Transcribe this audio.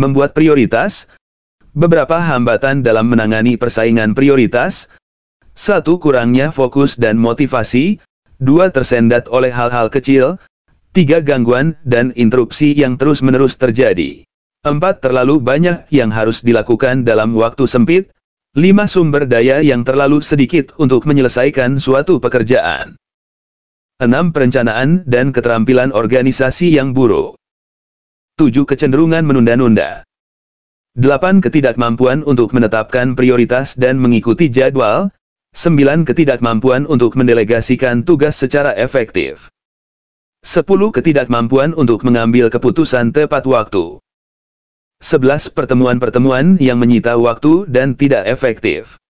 membuat prioritas, beberapa hambatan dalam menangani persaingan prioritas, satu kurangnya fokus dan motivasi, dua tersendat oleh hal-hal kecil, tiga gangguan dan interupsi yang terus-menerus terjadi. Empat terlalu banyak yang harus dilakukan dalam waktu sempit, lima sumber daya yang terlalu sedikit untuk menyelesaikan suatu pekerjaan. Enam perencanaan dan keterampilan organisasi yang buruk. Tujuh kecenderungan menunda-nunda. Delapan ketidakmampuan untuk menetapkan prioritas dan mengikuti jadwal. Sembilan ketidakmampuan untuk mendelegasikan tugas secara efektif. Sepuluh ketidakmampuan untuk mengambil keputusan tepat waktu. 11 pertemuan-pertemuan yang menyita waktu dan tidak efektif.